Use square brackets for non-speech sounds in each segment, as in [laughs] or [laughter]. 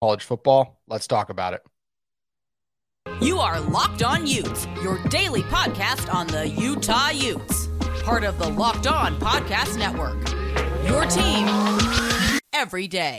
college football. Let's talk about it. You are Locked On Utes, your daily podcast on the Utah Utes, part of the Locked On Podcast Network. Your team every day.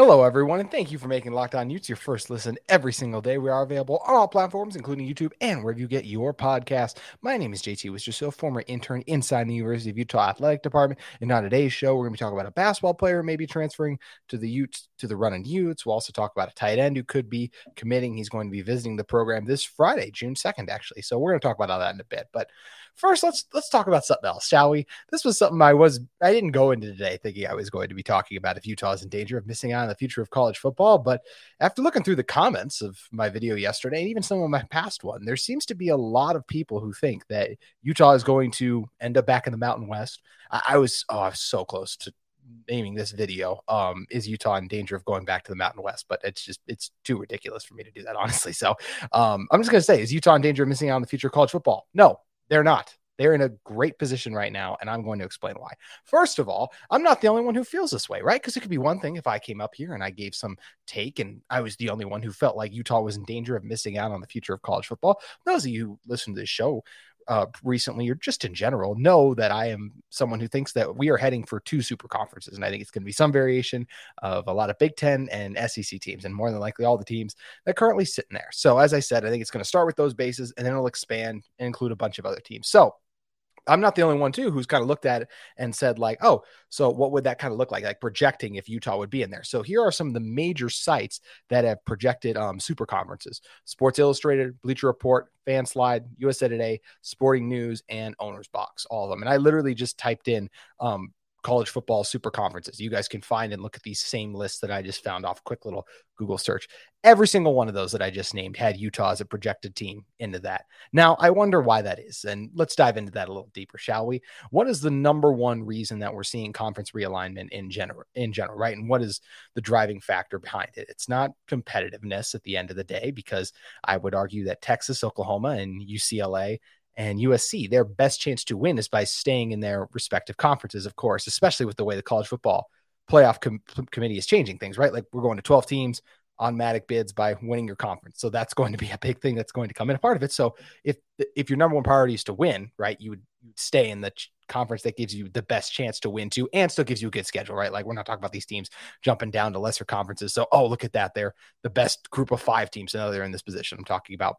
Hello, everyone, and thank you for making Locked On Utes your first listen every single day. We are available on all platforms, including YouTube and wherever you get your podcast. My name is JT Wistrcill, former intern inside the University of Utah Athletic Department. And on today's show, we're going to be talking about a basketball player maybe transferring to the Utes, to the running Utes. We'll also talk about a tight end who could be committing. He's going to be visiting the program this Friday, June 2nd, actually. So we're going to talk about all that in a bit. But first let's let's talk about something else, shall we? This was something I was I didn't go into today thinking I was going to be talking about if Utah is in danger of missing out on the future of college football, but after looking through the comments of my video yesterday and even some of my past one, there seems to be a lot of people who think that Utah is going to end up back in the Mountain West. I, I was oh I was so close to naming this video um is utah in danger of going back to the mountain west but it's just it's too ridiculous for me to do that [laughs] honestly so um i'm just going to say is utah in danger of missing out on the future of college football no they're not. They're in a great position right now, and I'm going to explain why. First of all, I'm not the only one who feels this way, right? Because it could be one thing if I came up here and I gave some take and I was the only one who felt like Utah was in danger of missing out on the future of college football. Those of you who listen to this show uh, recently or just in general know that I am someone who thinks that we are heading for two super conferences. And I think it's going to be some variation of a lot of Big Ten and SEC teams, and more than likely all the teams that currently sit in there. So, as I said, I think it's going to start with those bases and then it'll expand and include a bunch of other teams. So, I'm not the only one too who's kind of looked at it and said like, oh, so what would that kind of look like? Like projecting if Utah would be in there. So here are some of the major sites that have projected um, super conferences: Sports Illustrated, Bleacher Report, FanSided, USA Today, Sporting News, and Owners Box. All of them. And I literally just typed in um, college football super conferences. You guys can find and look at these same lists that I just found off quick little Google search. Every single one of those that I just named had Utah as a projected team into that. Now, I wonder why that is. And let's dive into that a little deeper, shall we? What is the number one reason that we're seeing conference realignment in general in general, right? And what is the driving factor behind it? It's not competitiveness at the end of the day because I would argue that Texas, Oklahoma, and UCLA and USC, their best chance to win is by staying in their respective conferences, of course, especially with the way the college football playoff com- committee is changing things, right? Like we're going to 12 teams, automatic bids by winning your conference. So that's going to be a big thing that's going to come in a part of it. So if if your number one priority is to win, right, you would stay in the ch- conference that gives you the best chance to win to and still gives you a good schedule, right? Like we're not talking about these teams jumping down to lesser conferences. So oh, look at that. They're the best group of 5 teams. So they're in this position. I'm talking about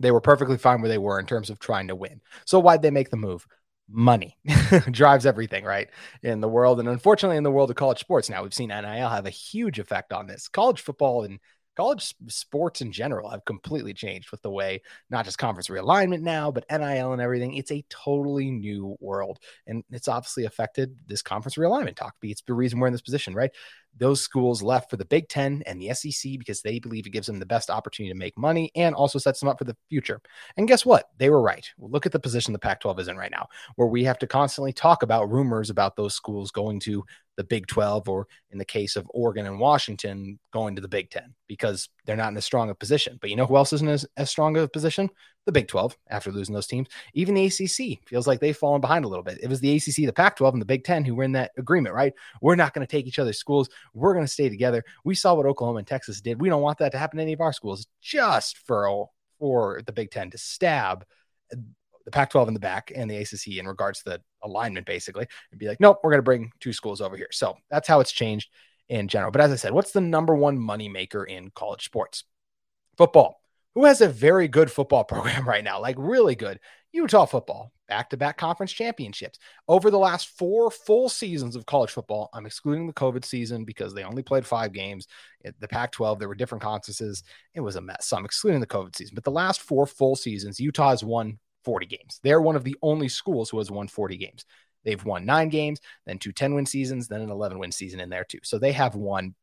they were perfectly fine where they were in terms of trying to win. So why'd they make the move? Money [laughs] drives everything, right? In the world. And unfortunately, in the world of college sports now, we've seen NIL have a huge effect on this. College football and college sports in general have completely changed with the way not just conference realignment now, but NIL and everything. It's a totally new world. And it's obviously affected this conference realignment talk. It's the reason we're in this position, right? Those schools left for the Big Ten and the SEC because they believe it gives them the best opportunity to make money and also sets them up for the future. And guess what? They were right. Look at the position the Pac 12 is in right now, where we have to constantly talk about rumors about those schools going to the Big 12, or in the case of Oregon and Washington, going to the Big 10 because they're not in as strong a position. But you know who else isn't as, as strong a position? The Big 12 after losing those teams. Even the ACC feels like they've fallen behind a little bit. It was the ACC, the Pac 12, and the Big 10 who were in that agreement, right? We're not going to take each other's schools. We're going to stay together. We saw what Oklahoma and Texas did. We don't want that to happen to any of our schools just for, for the Big 10 to stab the Pac 12 in the back and the ACC in regards to the alignment, basically, and be like, nope, we're going to bring two schools over here. So that's how it's changed in general. But as I said, what's the number one money maker in college sports? Football. Who has a very good football [laughs] program right now? Like, really good. Utah football, back to back conference championships. Over the last four full seasons of college football, I'm excluding the COVID season because they only played five games. The Pac 12, there were different conferences. It was a mess. So I'm excluding the COVID season. But the last four full seasons, Utah has won 40 games. They're one of the only schools who has won 40 games. They've won nine games, then two 10 win seasons, then an 11 win season in there too. So they have won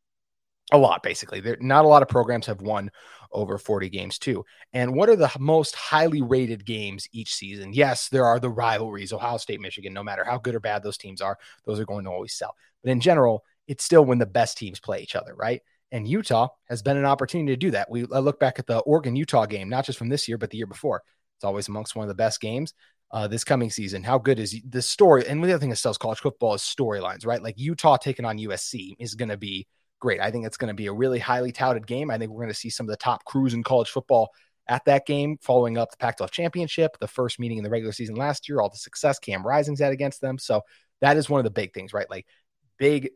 a lot, basically. There, not a lot of programs have won over 40 games too. And what are the most highly rated games each season? Yes, there are the rivalries, Ohio State, Michigan, no matter how good or bad those teams are, those are going to always sell. But in general, it's still when the best teams play each other, right? And Utah has been an opportunity to do that. We I look back at the Oregon Utah game, not just from this year, but the year before. It's always amongst one of the best games uh, this coming season. How good is the story? And the other thing that sells college football is storylines, right? Like Utah taking on USC is going to be great. I think it's going to be a really highly touted game. I think we're going to see some of the top crews in college football at that game, following up the Pac 12 championship, the first meeting in the regular season last year, all the success Cam Rising's had against them. So that is one of the big things, right? Like big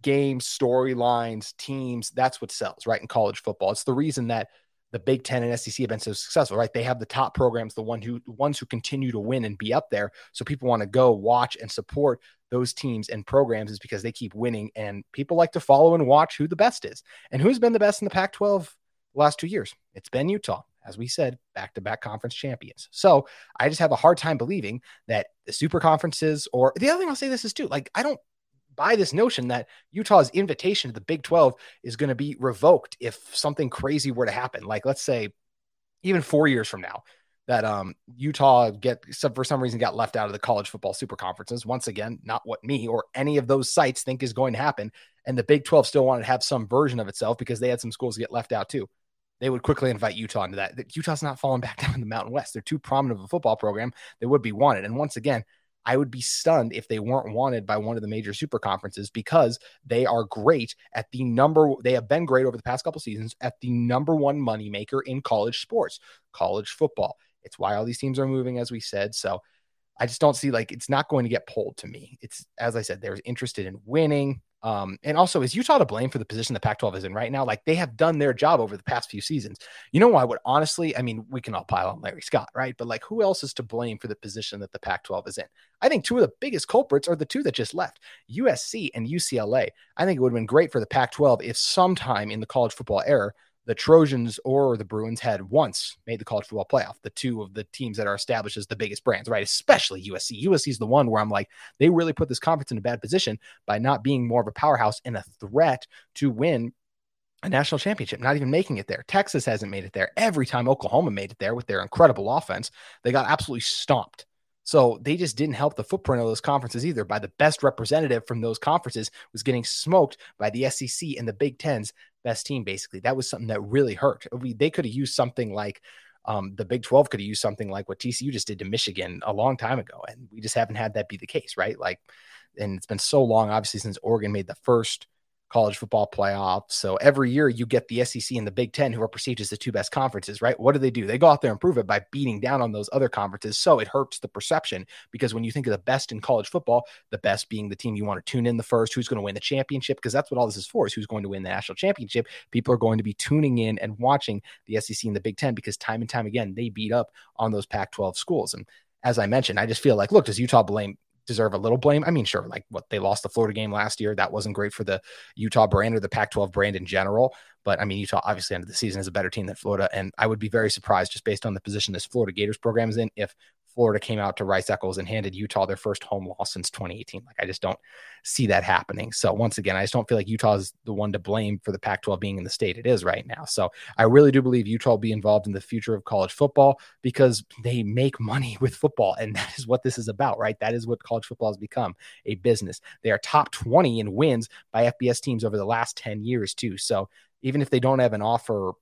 games, storylines, teams. That's what sells, right? In college football. It's the reason that the Big Ten and SEC have been so successful, right? They have the top programs, the one who ones who continue to win and be up there. So people want to go watch and support those teams and programs is because they keep winning, and people like to follow and watch who the best is. And who's been the best in the Pac-12 the last two years? It's been Utah, as we said, back-to-back conference champions. So I just have a hard time believing that the super conferences, or the other thing I'll say this is too, like I don't buy this notion that Utah's invitation to the Big 12 is going to be revoked if something crazy were to happen. Like, let's say, even four years from now, that um, Utah get for some reason got left out of the college football super conferences. Once again, not what me or any of those sites think is going to happen. And the Big 12 still wanted to have some version of itself because they had some schools get left out too. They would quickly invite Utah into that. Utah's not falling back [laughs] down in the Mountain West. They're too prominent of a football program. They would be wanted. And once again, I would be stunned if they weren't wanted by one of the major super conferences because they are great at the number they have been great over the past couple seasons at the number one moneymaker in college sports, college football. It's why all these teams are moving, as we said. So I just don't see like it's not going to get pulled to me. It's as I said, they're interested in winning. Um, and also, is Utah to blame for the position the Pac 12 is in right now? Like they have done their job over the past few seasons. You know, I would honestly, I mean, we can all pile on Larry Scott, right? But like, who else is to blame for the position that the Pac 12 is in? I think two of the biggest culprits are the two that just left USC and UCLA. I think it would have been great for the Pac 12 if sometime in the college football era, the Trojans or the Bruins had once made the college football playoff, the two of the teams that are established as the biggest brands, right? Especially USC. USC is the one where I'm like, they really put this conference in a bad position by not being more of a powerhouse and a threat to win a national championship, not even making it there. Texas hasn't made it there. Every time Oklahoma made it there with their incredible offense, they got absolutely stomped. So they just didn't help the footprint of those conferences either. By the best representative from those conferences was getting smoked by the SEC and the Big Tens best team. Basically, that was something that really hurt. They could have used something like um, the Big 12 could have used something like what TCU just did to Michigan a long time ago, and we just haven't had that be the case, right? Like, and it's been so long, obviously, since Oregon made the first college football playoff. So every year you get the SEC and the Big Ten, who are perceived as the two best conferences, right? What do they do? They go out there and prove it by beating down on those other conferences. So it hurts the perception because when you think of the best in college football, the best being the team you want to tune in the first, who's going to win the championship, because that's what all this is for, is who's going to win the national championship. People are going to be tuning in and watching the SEC and the Big Ten because time and time again, they beat up on those Pac 12 schools. And as I mentioned, I just feel like, look, does Utah blame deserve a little blame. I mean, sure, like what they lost the Florida game last year, that wasn't great for the Utah brand or the Pac 12 brand in general. But I mean, Utah obviously end of the season is a better team than Florida. And I would be very surprised just based on the position this Florida Gators program is in if Florida came out to Rice Eccles and handed Utah their first home loss since 2018. Like I just don't see that happening. So once again, I just don't feel like Utah is the one to blame for the Pac-12 being in the state it is right now. So I really do believe Utah will be involved in the future of college football because they make money [laughs] with football, and that is what this is about, right? That is what college football has become a business. They are top 20 in wins by FBS teams over the last 10 years too. So even if they don't have an offer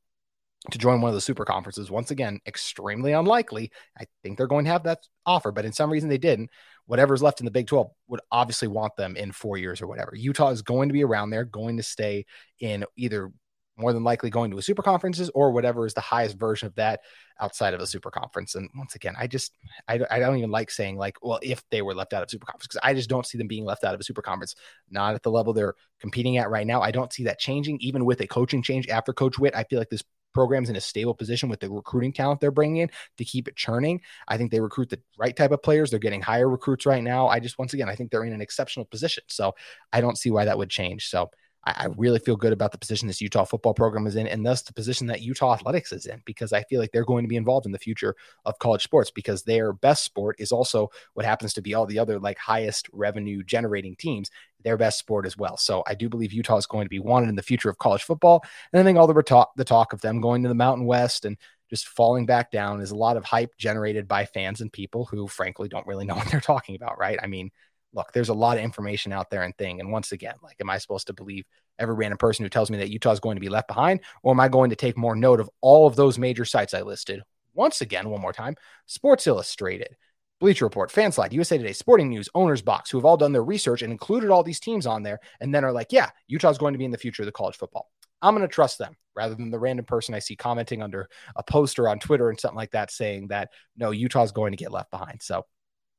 to join one of the super conferences. Once again, extremely unlikely. I think they're going to have that offer, but in some reason they didn't. Whatever's left in the Big 12 would obviously want them in four years or whatever. Utah is going to be around there, going to stay in either more than likely going to a super conferences or whatever is the highest version of that outside of a super conference. And once again, I just, I, I don't even like saying like, well, if they were left out of super conference, because I just don't see them being left out of a super conference, not at the level they're competing at right now. I don't see that changing, even with a coaching change after Coach Witt. I feel like this programs in a stable position with the recruiting talent they're bringing in to keep it churning. I think they recruit the right type of players. They're getting higher recruits right now. I just, once again, I think they're in an exceptional position. So I don't see why that would change. So I, really feel good about the position this Utah football program is in, and thus the position that Utah athletics is in, because I feel like they're going to be involved in the future of college sports because their best sport is also what happens to be all the other like highest revenue generating teams, their best sport as well. So I do believe Utah is going to be wanted in the future of college football. And I think all the talk, the talk of them going to the Mountain West and just falling back down is a lot of hype generated by fans and people who frankly don't really know [laughs] what they're talking about, right? I mean, look, there's a lot of information out there and thing. And once again, like, am I supposed to believe every random person who tells me that Utah is going to be left behind, or am I going to take more note of all of those major sites I listed? Once again, one more time, Sports Illustrated, Bleacher Report, FanSided, USA Today, Sporting News, Owners Box, who have all done their research and included all these teams on there, and then are like, yeah, Utah's going to be in the future of the college football. I'm going to trust them rather than the random person I see commenting under a poster on Twitter and something like that saying that no, Utah's going to get left behind. So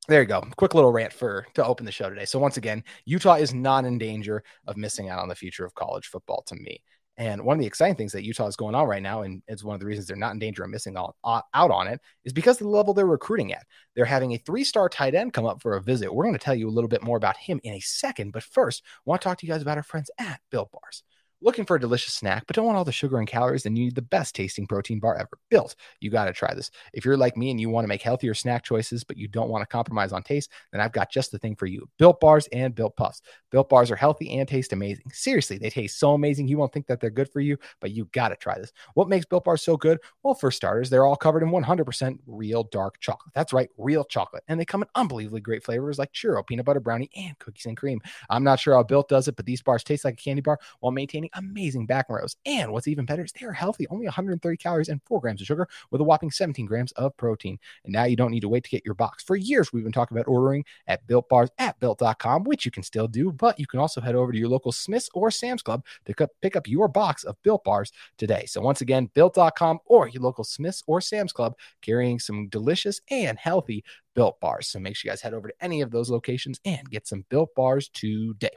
there you go. Quick little rant for to open the show today. So once again, Utah is not in danger of missing out on the future of college football to me. And one of the exciting things that Utah is going on right now, and it's one of the reasons they're not in danger of missing out on it, is because of the level they're recruiting at. They're having a three star tight end come up for a visit. We're going to tell you a little bit more about him in a second. But first, I want to talk to you guys about our friends at Built Bars. Looking for a delicious snack, but don't want all the sugar and calories, then you need the best tasting protein bar ever built. You got to try this. If you're like me and you want to make healthier snack choices, but you don't want to compromise on taste, then I've got just the thing for you Built Bars and Built Puffs. Built Bars are healthy and taste amazing. Seriously, they taste so amazing. You won't think that they're good for you, but you got to try this. What makes Built Bars so good? Well, for starters, they're all covered in 100% real dark chocolate. That's right, real chocolate. And they come in unbelievably great flavors like churro, peanut butter brownie, and cookies and cream. I'm not sure how Built does it, but these bars taste like a candy bar while maintaining amazing macros. And what's even better is they are healthy, only 130 calories and four grams of sugar with a whopping 17 grams of protein. And now you don't need to wait to get your box. For years, we've been talking about ordering at built bars at built.com, which you can still do, but you can also head over to your local Smith's or Sam's Club to pick up your box of built bars today. So once again, built.com or your local Smith's or Sam's Club carrying some delicious and healthy built bars. So make sure you guys head over to any of those locations and get some built bars today.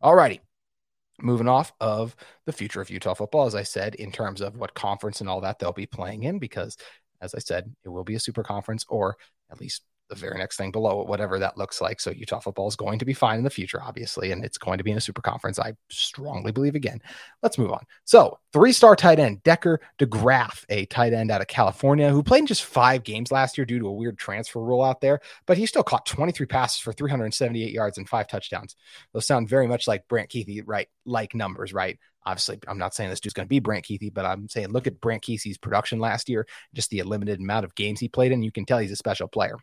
All righty moving off of the future of Utah football, as I said, in terms of what conference and all that they'll be playing in, because as I said, it will be a super conference or at least the very mm-hmm. next thing below it, whatever that looks like. So Utah football is going to be fine in the future, obviously, and it's going to be in a super conference. I strongly believe again. Let's move on. So three-star tight end Decker DeGraaf, a tight end out of California who played in just five games last year due to a weird transfer rule out there, but he still caught 23 passes for 378 yards and five touchdowns. Those sound very much like Brant Kuithe, right? Like numbers, right? Obviously, I'm not saying this dude's going to be Brant Kuithe, but I'm saying look at Brant Kuithe's production last year, just the limited amount of games he played in. You can tell he's a special player.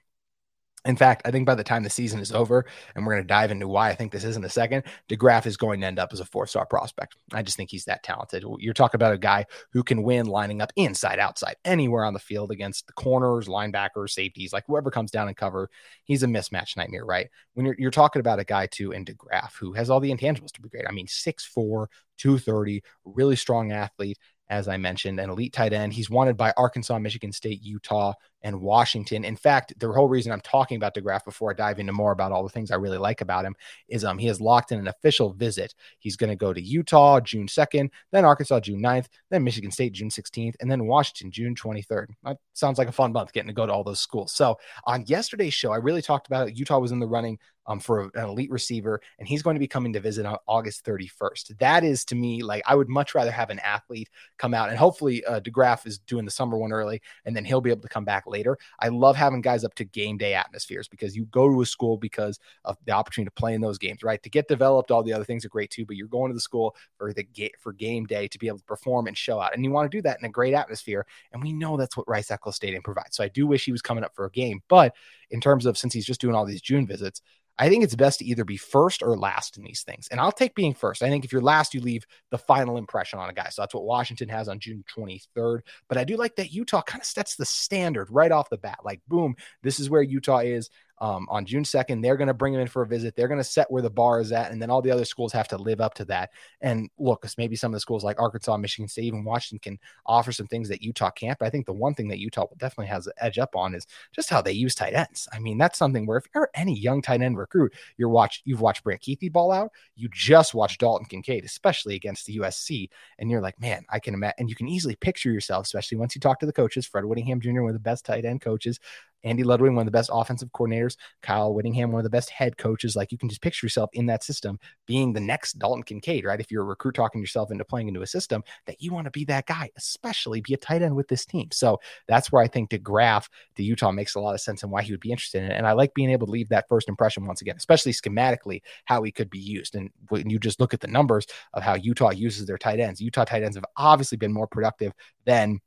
In fact, I think by the time the season is over, and we're going to dive into why I think this is in a second, DeGraaf is going to end up as a four star prospect. I just think he's that talented. You're talking about a guy who can win lining up inside, outside, anywhere on the field against the corners, linebackers, safeties, like whoever comes down and cover. He's a mismatch nightmare, right? When you're, you're talking about a guy too in DeGraaf who has all the intangibles to be great. I mean, 6'4, 230, really strong athlete as I mentioned, an elite tight end. He's wanted by Arkansas, Michigan State, Utah, and Washington. In fact, the whole reason I'm talking about DeGraaf before I dive into more about all the things I really like about him is um he has locked in an official visit. He's going to go to Utah June 2nd, then Arkansas June 9th, then Michigan State June 16th, and then Washington June 23rd. That sounds like a fun month getting to go to all those schools. So on yesterday's show, I really talked about it. Utah was in the running um, for an elite receiver, and he's going to be coming to visit on August 31st. That is to me like I would much rather have an athlete come out, and hopefully uh, DeGraaf is doing the summer one early, and then he'll be able to come back later. I love having guys up to game day atmospheres because you go to a school because of the opportunity to play in those games, right? To get developed, all the other things are great too, but you're going to the school for the ga- for game day to be able to perform and show out, and you want to do that in a great atmosphere, and we know that's what Rice Eccles Stadium provides. So I do wish he was coming up for a game, but in terms of since he's just doing all these June visits I think it's best to either be first or last in these things. And I'll take being first. I think if you're last, you leave the final impression on a guy. So that's what Washington has on June 23rd. But I do like that Utah kind of sets the standard right off the bat. Like, boom, this is where Utah is um, on June 2nd. They're going to bring him in for a visit. They're going to set where the bar is at. And then all the other schools have to live up to that. And look, maybe some of the schools like Arkansas, Michigan State, even Washington can offer some things that Utah can't. But I think the one thing that Utah definitely has an edge up on is just how they use tight ends. I mean, that's something where if you're any young tight end recruit, you're watch, you've watched Brant Kuithe ball out. You just watched Dalton Kincaid, especially against the USC. And you're like, man, I can imagine. And you can easily picture yourself, especially once you talk to the coaches, Fred Whittingham Jr., one of the best tight end coaches, Andy Ludwig, one of the best offensive coordinators, Kyle Whittingham, one of the best head coaches. Like you can just picture yourself in that system being the next Dalton Kincaid, right? If you're a recruit talking yourself into playing into a system that you want to be that guy, especially be a tight end with this team. So that's where I think DeGraaf to Utah makes a lot of sense and why he would be interested in it. And I like being able to leave that first impression once again, especially schematically, how he could be used. And when you just look at the numbers of how Utah uses their tight ends, Utah tight ends have obviously been more productive than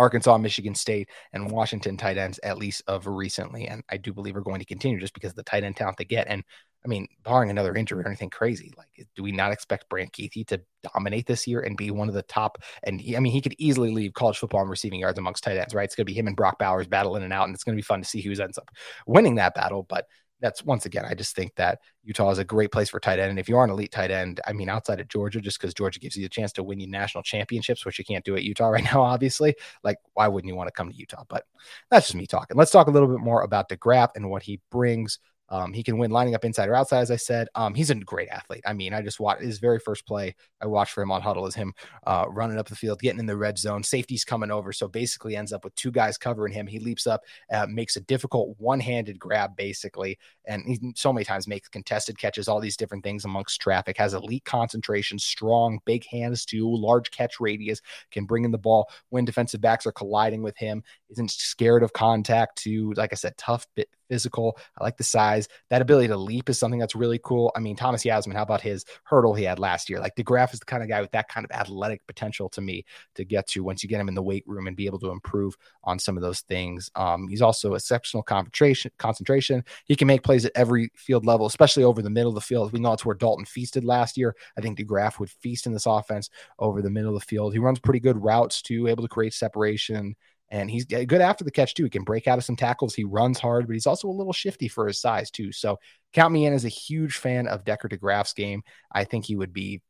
Arkansas, Michigan State, and Washington tight ends, at least of recently. And I do believe are going to continue just because of the tight end talent they get. And I mean, barring another injury or anything crazy, like do we not expect Brant Kuithe to dominate this year and be one of the top? And he, I mean, he could easily leave college football and receiving yards amongst tight ends, right? It's going to be him and Brock Bowers battle in and out, and it's going to be fun to see who ends up winning that battle. But that's once again, I just think that Utah is a great place for tight end. And if you are an elite tight end, I mean, outside of Georgia, just because Georgia gives you the chance to win you national championships, which you can't do at Utah right [laughs] now, obviously, like why wouldn't you want to come to Utah? But that's just me talking. Let's talk a little bit more about DeGraaf and what he brings um, he can win lining up inside or outside, as I said. Um, he's a great athlete. I mean, I just watched his very first play I watched for him on Hudl is him uh, running up the field, getting in the red zone. Safety's coming over, so basically ends up with two guys covering him. He leaps up, uh, makes a difficult one-handed grab, basically, and he so many times makes contested catches, all these different things amongst traffic. Has elite concentration, strong, big hands too, large catch radius, can bring in the ball when defensive backs are colliding with him. Isn't scared of contact. Too, like I said, tough, bit physical. I like the size. That ability to leap is something that's really cool. I mean, Thomas Yassmin, how about his hurdle he had last year? Like DeGraaf is the kind of guy with that kind of athletic potential to me to get to once you get him in the weight room and be able to improve on some of those things. Um, he's also exceptional concentration. Concentration. He can make plays at every field level, especially over the middle of the field. We know it's where Dalton feasted last year. I think DeGraaf would feast in this offense over the middle of the field. He runs pretty good routes too, able to create separation and he's good after the catch too. He can break out of some tackles. He runs hard, but he's also a little shifty for his size too. So count me in as a huge fan of Decker DeGraaf's game. I think he would be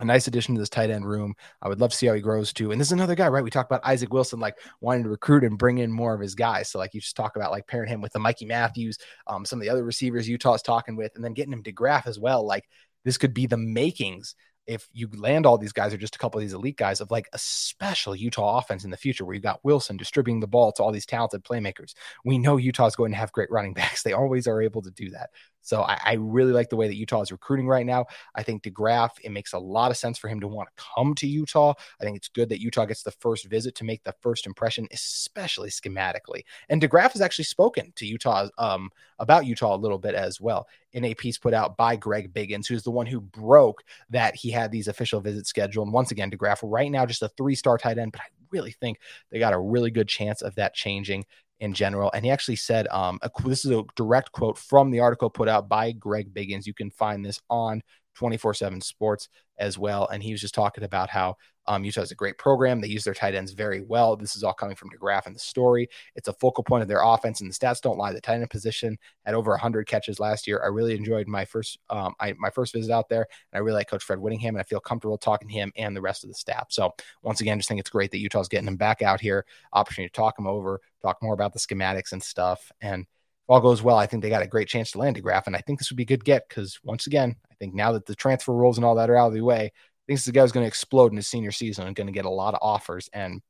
a nice addition to this tight end room. I would love to see how he grows too. And this is another guy, right? We talked about Isaac Wilson, like wanting to recruit and bring in more of his guys. So like you just talk about like pairing him with the Mikey Matthews, um, some of the other receivers Utah's talking with, and then getting him to Graff as well. Like this could be the makings if you land all these guys or just a couple of these elite guys of like a special Utah offense in the future where you've got Wilson distributing the ball to all these talented playmakers. We know Utah's going to have great running [laughs] backs. They always are able to do that. So I, I, really like the way that Utah is recruiting right now. I think DeGraaf, it makes a lot of sense for him to want to come to Utah. I think it's good that Utah gets the first visit to make the first impression, especially schematically. And DeGraaf has actually spoken to Utah um, about Utah a little bit as well in a piece put out by Greg Biggins, who's the one who broke that he had these official visits scheduled. And once again, DeGraaf right now just a three-star tight end, but I really think they got a really good chance of that changing in general. And he actually said, um, a, this is a direct quote from the article put out by Greg Biggins. You can find this on 24 7 sports as well. And he was just talking about how um, Utah has a great program. They use their tight ends very well. This is all coming from DeGraaf and the story. It's a focal point of their offense, and the stats don't lie. The tight end position had over 100 catches last year. I really enjoyed my first um, I, my first visit out there, and I really like Coach Fred Whittingham, and I feel comfortable talking to him and the rest of the staff. So once again, just think it's great that Utah's getting him back out here. Opportunity to talk him over, talk more about the schematics and stuff, and all goes well, I think they got a great chance to land DeGraaf. And I think this would be a good get because once again, I think now that the transfer rules and all that are out of the way, I think this is a guy going to explode in his senior season and going to get a lot of offers. And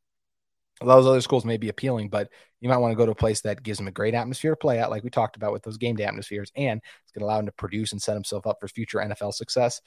a those other schools may be appealing, but you might want to go to a place that gives him a great atmosphere to play at, like we talked about with those game day atmospheres, and it's going to allow him to produce and set himself up for future NFL success.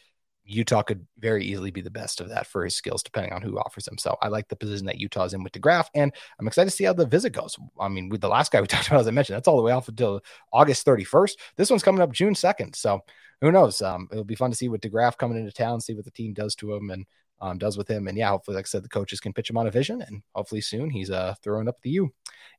Utah could very easily be the best of that for his skills, depending on who offers him. So I like the position that Utah's in with DeGraaf, and I'm excited to see how the visit goes. I mean, with the last guy we [laughs] talked about, as I mentioned, that's all the way off until August 31st. This one's coming up June 2nd. So who knows? Um, it'll be fun to see what DeGraaf coming into town, see what the team does to him, and um, does with him. And yeah, hopefully, like I said, the coaches can pitch him on a vision, and hopefully soon he's uh, throwing up the U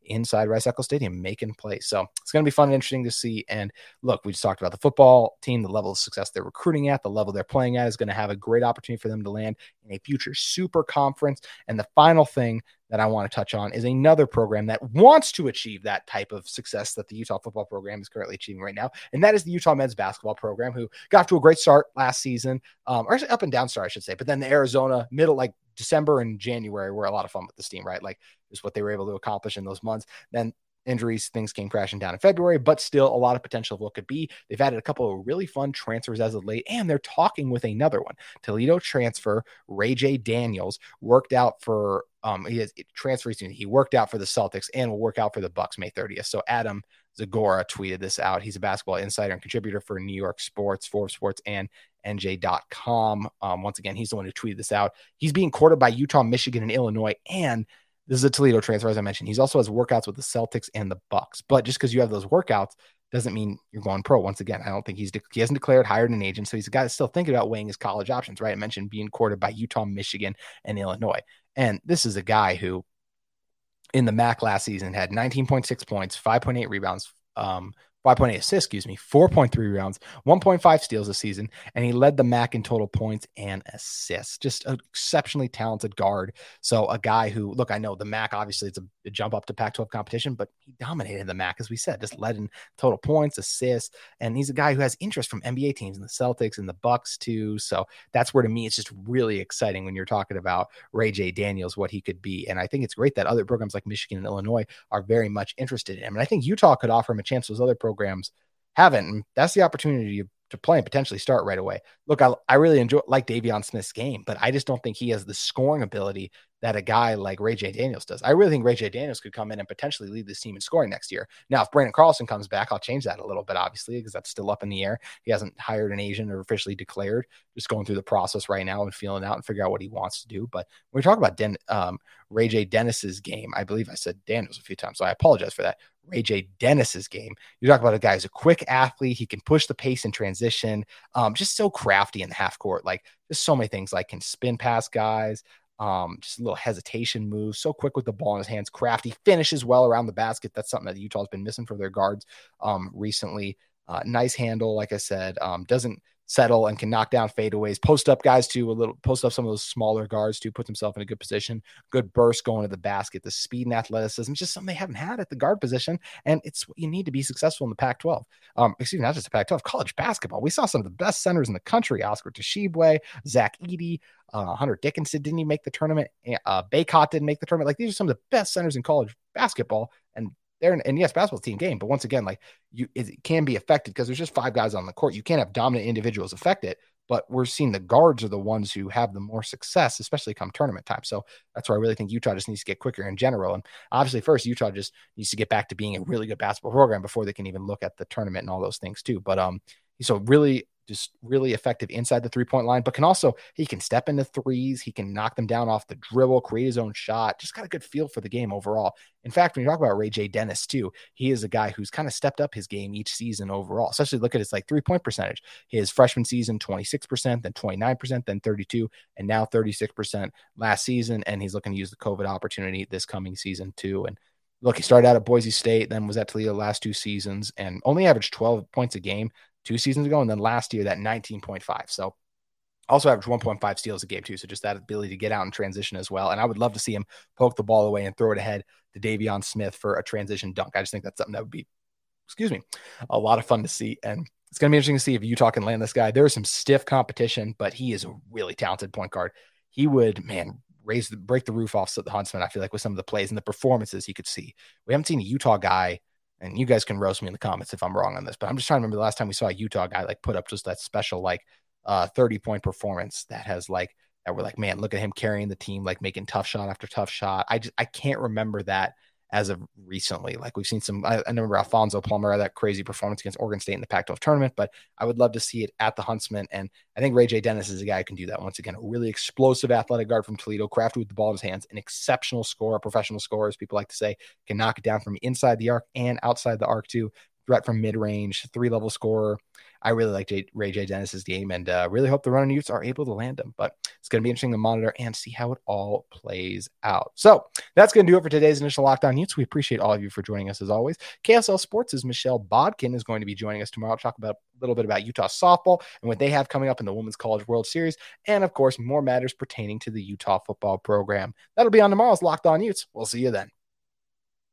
inside Rice Eccles Stadium, making plays. So it's going to be fun and interesting to see. And look, we just talked about the football team, the level of success they're recruiting at, the level they're playing at is going to have a great opportunity for them to land in a future super conference. And the final thing that I want to touch on is another program that wants to achieve that type of success that the Utah football program is currently achieving right now. And that is the Utah men's basketball program, who got off to a great start last season, um, or up and down start, I should say. But then the Arizona middle, like December and January, were a lot of fun with this team, right? Like just what they were able to accomplish in those months. Then injuries, things came crashing down in February, but still a lot of potential of what could be. They've added a couple of really fun transfers as of late, and they're talking with another one. Toledo transfer Ray J. Daniels worked out for um he has transfer he worked out for the Celtics and will work out for the Bucks May 30th. So Adam Zagoria tweeted this out. He's a basketball insider and contributor for New York Sports, Forbes Sports, and NJ.com. Um, once again, he's the one who tweeted this out. He's being courted by Utah, Michigan, and Illinois, and this is a Toledo transfer, as I mentioned. He's also has workouts with the Celtics and the Bucks. But just because you have those workouts doesn't mean you're going pro. Once again, I don't think he's de- he hasn't declared hired an agent, so he's a guy that's still thinking about weighing his college options. Right? I mentioned being courted by Utah, Michigan, and Illinois, and this is a guy who in the MAC last season had 19.6 points, 5.8 rebounds, um, 5.8 assists, excuse me, 4.3 rounds, 1.5 steals a season, and he led the MAC in total points and assists. Just an exceptionally talented guard. So a guy who, look, I know the MAC obviously it's a jump up to Pac-12 competition, but he dominated the MAC as we said, just led in total points, assists, and he's a guy who has interest from NBA teams and the Celtics and the Bucks too. So that's where to me it's just really exciting when you're talking about Ray J. Daniels, what he could be, and I think it's great that other programs like Michigan and Illinois are very much interested in him, and I think Utah could offer him a chance. Those other programs programs haven't. And that's the opportunity to play and potentially start right away. Look, I, I really enjoy like Deivon Smith's game, but I just don't think he has the scoring ability that a guy like Ray J. Daniels does. I really think Ray J. Daniels could come in and potentially lead this team in scoring next year. Now, if Branden Carlson comes back, I'll change that a little bit, obviously, because that's still up in the air. He hasn't hired an agent or officially declared, just going through the process right now and feeling out and figure out what he wants to do. But when we talk about Den, um, Ray J. Dennis's game, I believe I said Daniels a few times, so I apologize for that. Ray J. Dennis's game. You talk about a guy who's a quick athlete. He can push the pace in transition. Um, just so crafty in the half court. Like just so many things. Like can spin past guys. Um, just a little hesitation move. So quick with the ball in his hands. Crafty finishes well around the basket. That's something that Utah's been missing for their guards um, recently. Uh, nice handle, like I said. Um, doesn't settle and can knock down fadeaways, post up guys too, a little post up some of those smaller guards too, puts himself in a good position, good burst going to the basket, the speed and athleticism, just something they haven't had at the guard position. And it's what you need to be successful in the Pac 12. Um, excuse me, not just the Pac 12, college basketball. We saw some of the best centers in the country Oscar Tshiebwe, Zach Edey, uh, Hunter Dickinson didn't even make the tournament. Uh, Bacot didn't make the tournament. Like these are some of the best centers in college basketball. And they're and yes, basketball team game, but once again, like you, it can be affected because there's just five guys on the court. You can't have dominant individuals affect it. But we're seeing the guards are the ones who have the more success, especially come tournament time. So that's where I really think Utah just needs to get quicker in general. And obviously, first Utah just needs to get back to being a really good basketball program before they can even look at the tournament and all those things too. But um, so really just really effective inside the three point line, but can also, he can step into threes. He can knock them down off the dribble, create his own shot. Just got a good feel for the game overall. In fact, when you talk about Ray J. Dennis, too, he is a guy who's kind of stepped up his game each season overall, especially look at his like three point percentage. His freshman season, 26%, then 29%, then 32, and now 36% last season. And he's looking to use the COVID opportunity this coming season, too. And look, he started out at Boise State, then was at Toledo the last two seasons, and only averaged 12 points a game two seasons ago, and then last year that 19.5. So also averaged 1.5 steals a game too. So just that ability to get out and transition as well. And I would love to see him poke the ball away and throw it ahead to Deivon Smith for a transition dunk. I just think that's something that would be, excuse me, a lot of fun to see. And it's going to be interesting to see if Utah can land this guy. There is some stiff competition, but he is a really talented point guard. He would, man, raise the break the roof off the Huntsman. I feel like with some of the plays and the performances he could see. We haven't seen a Utah guy and you guys can roast me in the comments if I'm wrong on this, but I'm just trying to remember the last time we saw a Utah guy like put up just that special like uh 30 point performance that has like that we're like, man, look at him carrying the team, like making tough shot after tough shot. I just I can't remember that as of recently. Like we've seen some, I, I remember Alfonso Plummer had that crazy performance against Oregon State in the Pac 12 tournament, but I would love to see it at the Huntsman. And I think Ray J. Dennis is a guy who can do that. Once again, a really explosive athletic guard from Toledo, crafted with the ball in his hands, an exceptional scorer, professional scorer, as people like to say, can knock it down from inside the arc and outside the arc too. Threat from mid range, three level scorer. I really like J- Ray J. Dennis's game and uh, really hope the running Utes are able to land him. But it's going to be interesting to monitor and see how it all plays out. So that's going to do it for today's initial Locked On Utes. We appreciate all of you for joining us as always. KSL Sports' Michelle Bodkin is going to be joining us tomorrow to talk about a little bit about Utah softball and what they have coming up in the Women's College World Series, and of course, more matters pertaining to the Utah football program. That'll be on tomorrow's Locked On Utes. We'll see you then.